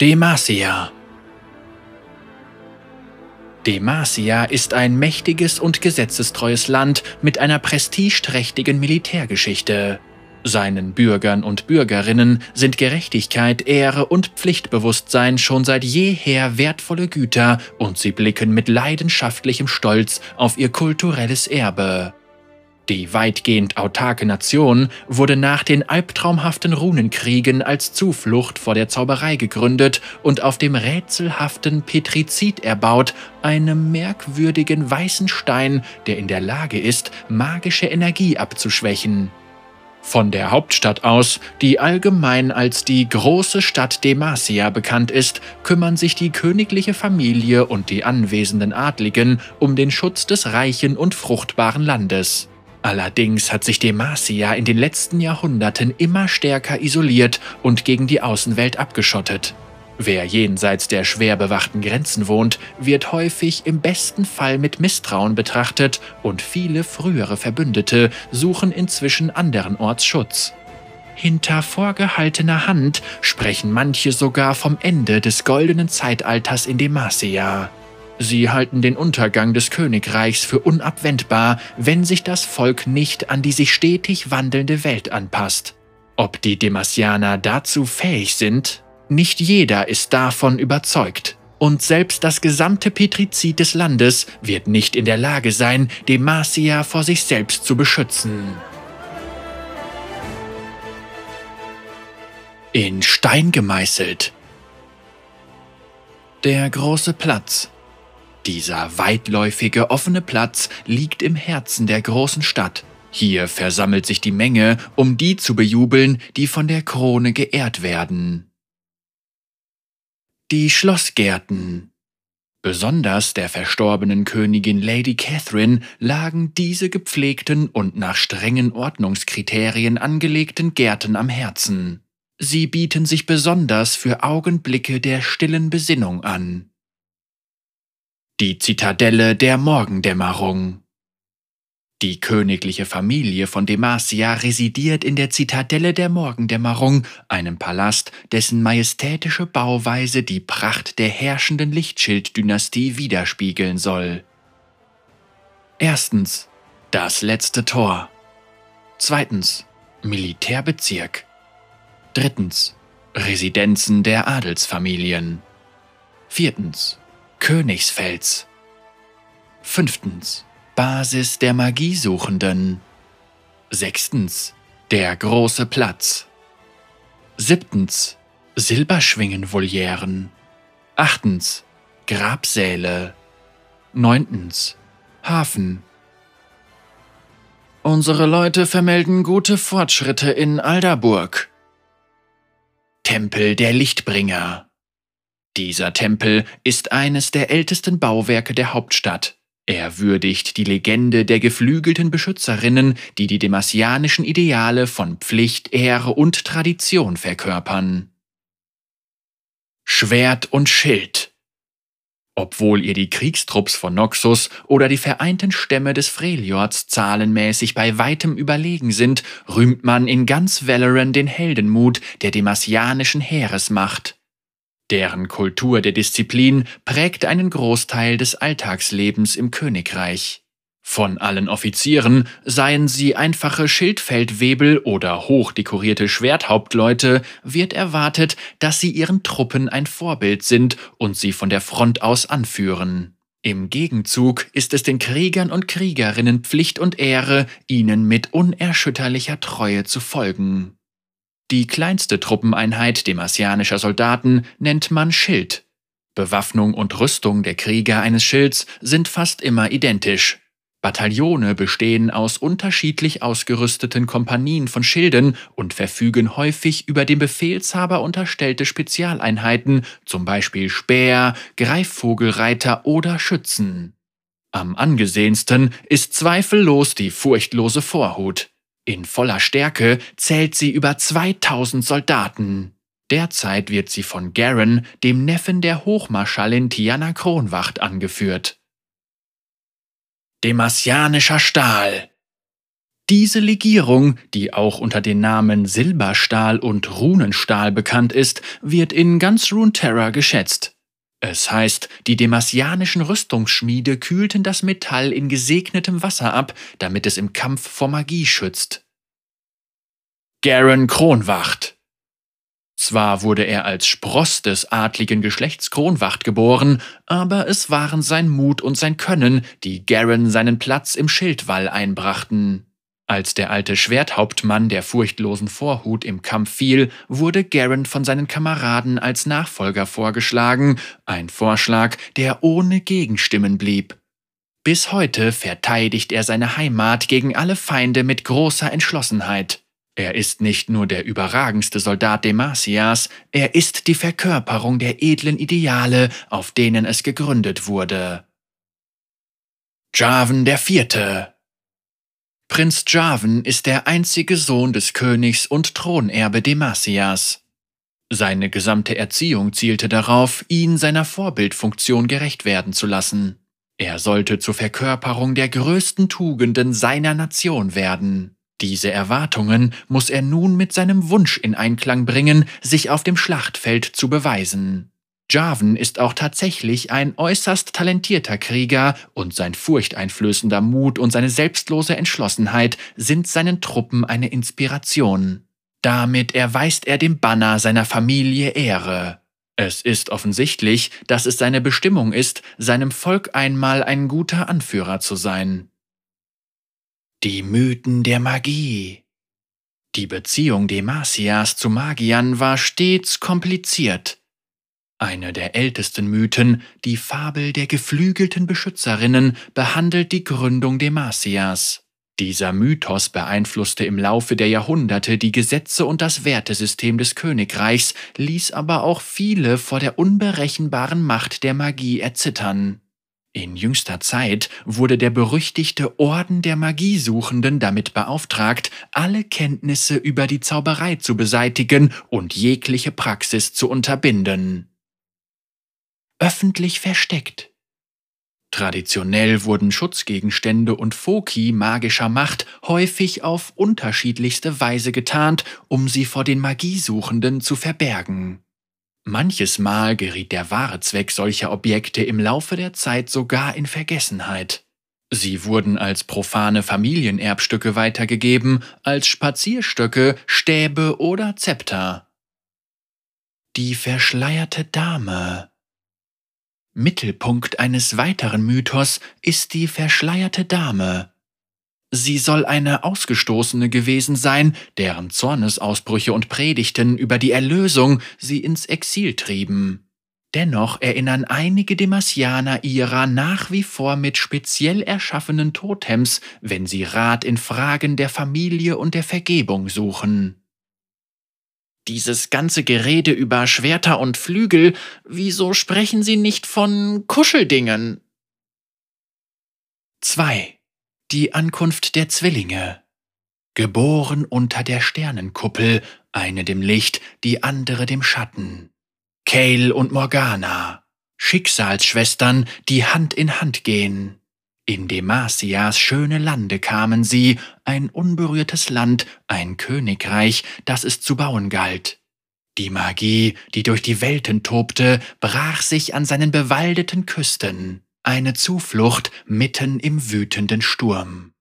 Demacia Demacia ist ein mächtiges und gesetzestreues Land mit einer prestigeträchtigen Militärgeschichte. Seinen Bürgern und Bürgerinnen sind Gerechtigkeit, Ehre und Pflichtbewusstsein schon seit jeher wertvolle Güter und sie blicken mit leidenschaftlichem Stolz auf ihr kulturelles Erbe. Die weitgehend autarke Nation wurde nach den albtraumhaften Runenkriegen als Zuflucht vor der Zauberei gegründet und auf dem rätselhaften Petrizid erbaut, einem merkwürdigen weißen Stein, der in der Lage ist, magische Energie abzuschwächen. Von der Hauptstadt aus, die allgemein als die große Stadt Demacia bekannt ist, kümmern sich die königliche Familie und die anwesenden Adligen um den Schutz des reichen und fruchtbaren Landes. Allerdings hat sich Demacia in den letzten Jahrhunderten immer stärker isoliert und gegen die Außenwelt abgeschottet. Wer jenseits der schwer bewachten Grenzen wohnt, wird häufig im besten Fall mit Misstrauen betrachtet und viele frühere Verbündete suchen inzwischen anderenorts Schutz. Hinter vorgehaltener Hand sprechen manche sogar vom Ende des goldenen Zeitalters in Demacia. Sie halten den Untergang des Königreichs für unabwendbar, wenn sich das Volk nicht an die sich stetig wandelnde Welt anpasst. Ob die Demasianer dazu fähig sind, nicht jeder ist davon überzeugt. Und selbst das gesamte Petrizid des Landes wird nicht in der Lage sein, Demacia vor sich selbst zu beschützen. In Stein gemeißelt. Der große Platz. Dieser weitläufige offene Platz liegt im Herzen der großen Stadt. Hier versammelt sich die Menge, um die zu bejubeln, die von der Krone geehrt werden. Die Schlossgärten. Besonders der verstorbenen Königin Lady Catherine lagen diese gepflegten und nach strengen Ordnungskriterien angelegten Gärten am Herzen. Sie bieten sich besonders für Augenblicke der stillen Besinnung an. Die Zitadelle der Morgendämmerung. Die königliche Familie von Demacia residiert in der Zitadelle der Morgendämmerung, einem Palast, dessen majestätische Bauweise die Pracht der herrschenden Lichtschilddynastie widerspiegeln soll. Erstens das letzte Tor. Zweitens Militärbezirk. Drittens Residenzen der Adelsfamilien. Viertens Königsfels. Fünftens Basis der Magiesuchenden. Sechstens. Der große Platz. Siebtens. Silberschwingenvolieren. Achtens. Grabsäle. Neuntens. Hafen. Unsere Leute vermelden gute Fortschritte in Alderburg. Tempel der Lichtbringer. Dieser Tempel ist eines der ältesten Bauwerke der Hauptstadt. Er würdigt die Legende der geflügelten Beschützerinnen, die die demasianischen Ideale von Pflicht, Ehre und Tradition verkörpern. Schwert und Schild Obwohl ihr die Kriegstrupps von Noxus oder die vereinten Stämme des Freljords zahlenmäßig bei weitem überlegen sind, rühmt man in ganz Valoran den Heldenmut der demasianischen Heeresmacht. Deren Kultur der Disziplin prägt einen Großteil des Alltagslebens im Königreich. Von allen Offizieren, seien sie einfache Schildfeldwebel oder hochdekorierte Schwerthauptleute, wird erwartet, dass sie ihren Truppen ein Vorbild sind und sie von der Front aus anführen. Im Gegenzug ist es den Kriegern und Kriegerinnen Pflicht und Ehre, ihnen mit unerschütterlicher Treue zu folgen. Die kleinste Truppeneinheit demasianischer Soldaten nennt man Schild. Bewaffnung und Rüstung der Krieger eines Schilds sind fast immer identisch. Bataillone bestehen aus unterschiedlich ausgerüsteten Kompanien von Schilden und verfügen häufig über dem Befehlshaber unterstellte Spezialeinheiten, zum Beispiel Speer, Greifvogelreiter oder Schützen. Am angesehensten ist zweifellos die furchtlose Vorhut. In voller Stärke zählt sie über 2000 Soldaten. Derzeit wird sie von Garen, dem Neffen der Hochmarschallin Tiana Kronwacht, angeführt. Demasianischer Stahl. Diese Legierung, die auch unter den Namen Silberstahl und Runenstahl bekannt ist, wird in ganz Runeterra geschätzt. Es heißt, die demasianischen Rüstungsschmiede kühlten das Metall in gesegnetem Wasser ab, damit es im Kampf vor Magie schützt. Garen Kronwacht zwar wurde er als Spross des adligen Geschlechts Kronwacht geboren, aber es waren sein Mut und sein Können, die Garen seinen Platz im Schildwall einbrachten. Als der alte Schwerthauptmann der furchtlosen Vorhut im Kampf fiel, wurde Garen von seinen Kameraden als Nachfolger vorgeschlagen, ein Vorschlag, der ohne Gegenstimmen blieb. Bis heute verteidigt er seine Heimat gegen alle Feinde mit großer Entschlossenheit. Er ist nicht nur der überragendste Soldat Demasias, er ist die Verkörperung der edlen Ideale, auf denen es gegründet wurde. Jarvan der Vierte Prinz Jarvan ist der einzige Sohn des Königs und Thronerbe Demasias. Seine gesamte Erziehung zielte darauf, ihn seiner Vorbildfunktion gerecht werden zu lassen. Er sollte zur Verkörperung der größten Tugenden seiner Nation werden. Diese Erwartungen muss er nun mit seinem Wunsch in Einklang bringen, sich auf dem Schlachtfeld zu beweisen. Jarvan ist auch tatsächlich ein äußerst talentierter Krieger und sein furchteinflößender Mut und seine selbstlose Entschlossenheit sind seinen Truppen eine Inspiration. Damit erweist er dem Banner seiner Familie Ehre. Es ist offensichtlich, dass es seine Bestimmung ist, seinem Volk einmal ein guter Anführer zu sein. Die Mythen der Magie. Die Beziehung Demasias zu Magiern war stets kompliziert. Eine der ältesten Mythen, die Fabel der geflügelten Beschützerinnen, behandelt die Gründung Demasias. Dieser Mythos beeinflusste im Laufe der Jahrhunderte die Gesetze und das Wertesystem des Königreichs, ließ aber auch viele vor der unberechenbaren Macht der Magie erzittern. In jüngster Zeit wurde der berüchtigte Orden der Magiesuchenden damit beauftragt, alle Kenntnisse über die Zauberei zu beseitigen und jegliche Praxis zu unterbinden. Öffentlich versteckt. Traditionell wurden Schutzgegenstände und Foki magischer Macht häufig auf unterschiedlichste Weise getarnt, um sie vor den Magiesuchenden zu verbergen. Manches Mal geriet der wahre Zweck solcher Objekte im Laufe der Zeit sogar in Vergessenheit. Sie wurden als profane Familienerbstücke weitergegeben, als Spazierstöcke, Stäbe oder Zepter. Die verschleierte Dame Mittelpunkt eines weiteren Mythos ist die verschleierte Dame, Sie soll eine Ausgestoßene gewesen sein, deren Zornesausbrüche und Predigten über die Erlösung sie ins Exil trieben. Dennoch erinnern einige Demasianer ihrer nach wie vor mit speziell erschaffenen Totems, wenn sie Rat in Fragen der Familie und der Vergebung suchen. Dieses ganze Gerede über Schwerter und Flügel, wieso sprechen Sie nicht von Kuscheldingen? 2. Die Ankunft der Zwillinge. Geboren unter der Sternenkuppel, eine dem Licht, die andere dem Schatten. Kale und Morgana, Schicksalsschwestern, die Hand in Hand gehen. In Demasias schöne Lande kamen sie, ein unberührtes Land, ein Königreich, das es zu bauen galt. Die Magie, die durch die Welten tobte, brach sich an seinen bewaldeten Küsten eine Zuflucht mitten im wütenden Sturm.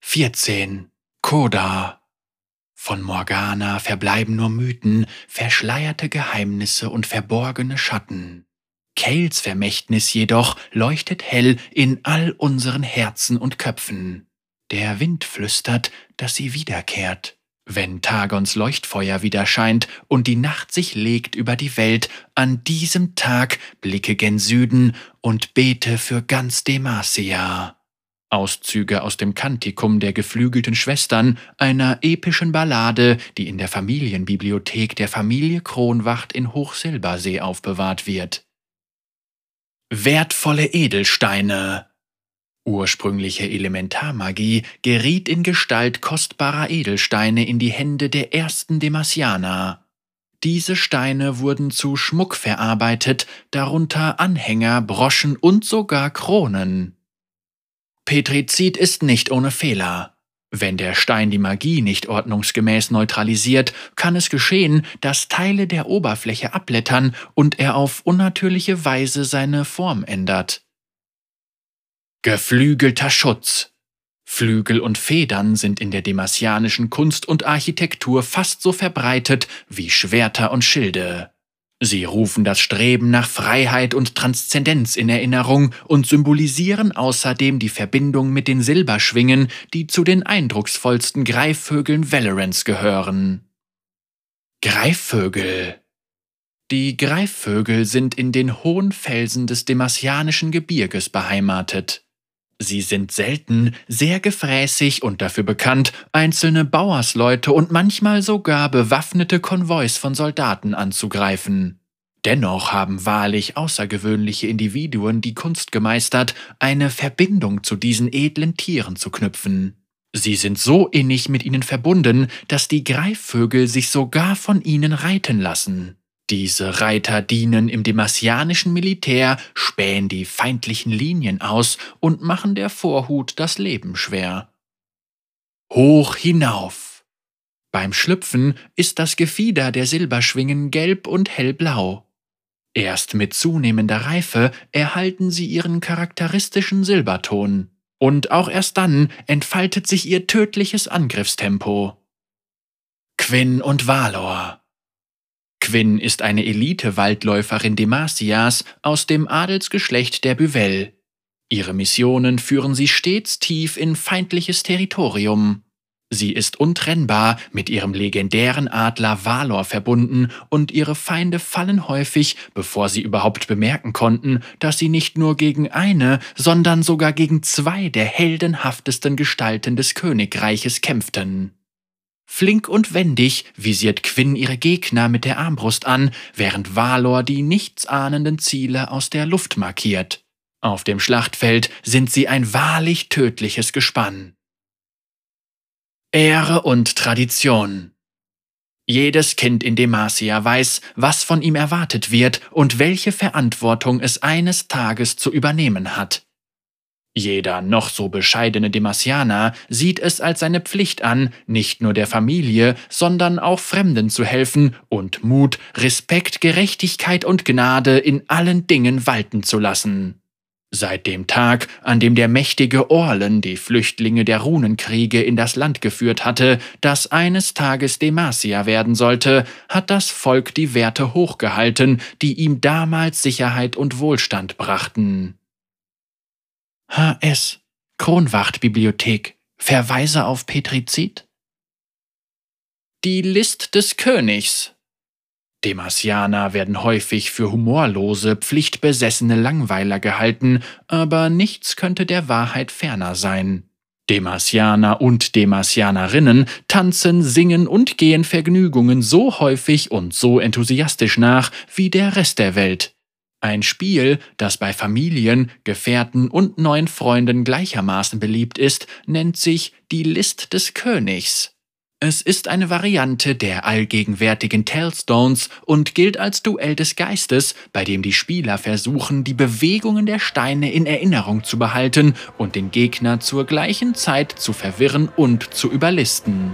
14. Koda Von Morgana verbleiben nur Mythen, verschleierte Geheimnisse und verborgene Schatten. Kales Vermächtnis jedoch leuchtet hell in all unseren Herzen und Köpfen. Der Wind flüstert, dass sie wiederkehrt. Wenn Tagons Leuchtfeuer wieder scheint und die Nacht sich legt über die Welt, an diesem Tag blicke gen Süden und bete für ganz Demacia. Auszüge aus dem Kantikum der geflügelten Schwestern, einer epischen Ballade, die in der Familienbibliothek der Familie Kronwacht in Hochsilbersee aufbewahrt wird. Wertvolle Edelsteine Ursprüngliche Elementarmagie geriet in Gestalt kostbarer Edelsteine in die Hände der ersten Demasianer. Diese Steine wurden zu Schmuck verarbeitet, darunter Anhänger, Broschen und sogar Kronen. Petrizid ist nicht ohne Fehler. Wenn der Stein die Magie nicht ordnungsgemäß neutralisiert, kann es geschehen, dass Teile der Oberfläche abblättern und er auf unnatürliche Weise seine Form ändert. Geflügelter Schutz Flügel und Federn sind in der demasianischen Kunst und Architektur fast so verbreitet wie Schwerter und Schilde. Sie rufen das Streben nach Freiheit und Transzendenz in Erinnerung und symbolisieren außerdem die Verbindung mit den Silberschwingen, die zu den eindrucksvollsten Greifvögeln Valorants gehören. Greifvögel Die Greifvögel sind in den hohen Felsen des demasianischen Gebirges beheimatet. Sie sind selten, sehr gefräßig und dafür bekannt, einzelne Bauersleute und manchmal sogar bewaffnete Konvois von Soldaten anzugreifen. Dennoch haben wahrlich außergewöhnliche Individuen die Kunst gemeistert, eine Verbindung zu diesen edlen Tieren zu knüpfen. Sie sind so innig mit ihnen verbunden, dass die Greifvögel sich sogar von ihnen reiten lassen. Diese Reiter dienen im demasianischen Militär, spähen die feindlichen Linien aus und machen der Vorhut das Leben schwer. Hoch hinauf. Beim Schlüpfen ist das Gefieder der Silberschwingen gelb und hellblau. Erst mit zunehmender Reife erhalten sie ihren charakteristischen Silberton. Und auch erst dann entfaltet sich ihr tödliches Angriffstempo. Quinn und Valor Quinn ist eine Elite-Waldläuferin Demasias aus dem Adelsgeschlecht der Büvel. Ihre Missionen führen sie stets tief in feindliches Territorium. Sie ist untrennbar mit ihrem legendären Adler Valor verbunden und ihre Feinde fallen häufig, bevor sie überhaupt bemerken konnten, dass sie nicht nur gegen eine, sondern sogar gegen zwei der heldenhaftesten Gestalten des Königreiches kämpften. Flink und wendig visiert Quinn ihre Gegner mit der Armbrust an, während Valor die nichtsahnenden Ziele aus der Luft markiert. Auf dem Schlachtfeld sind sie ein wahrlich tödliches Gespann. Ehre und Tradition Jedes Kind in Demacia weiß, was von ihm erwartet wird und welche Verantwortung es eines Tages zu übernehmen hat. Jeder noch so bescheidene Demasianer sieht es als seine Pflicht an, nicht nur der Familie, sondern auch Fremden zu helfen und Mut, Respekt, Gerechtigkeit und Gnade in allen Dingen walten zu lassen. Seit dem Tag, an dem der mächtige Orlen die Flüchtlinge der Runenkriege in das Land geführt hatte, das eines Tages Demacia werden sollte, hat das Volk die Werte hochgehalten, die ihm damals Sicherheit und Wohlstand brachten. HS Kronwachtbibliothek Verweise auf Petrizid? Die List des Königs Demasianer werden häufig für humorlose, pflichtbesessene Langweiler gehalten, aber nichts könnte der Wahrheit ferner sein. Demasianer und Demasianerinnen tanzen, singen und gehen Vergnügungen so häufig und so enthusiastisch nach wie der Rest der Welt. Ein Spiel, das bei Familien, Gefährten und neuen Freunden gleichermaßen beliebt ist, nennt sich die List des Königs. Es ist eine Variante der allgegenwärtigen Tellstones und gilt als Duell des Geistes, bei dem die Spieler versuchen, die Bewegungen der Steine in Erinnerung zu behalten und den Gegner zur gleichen Zeit zu verwirren und zu überlisten.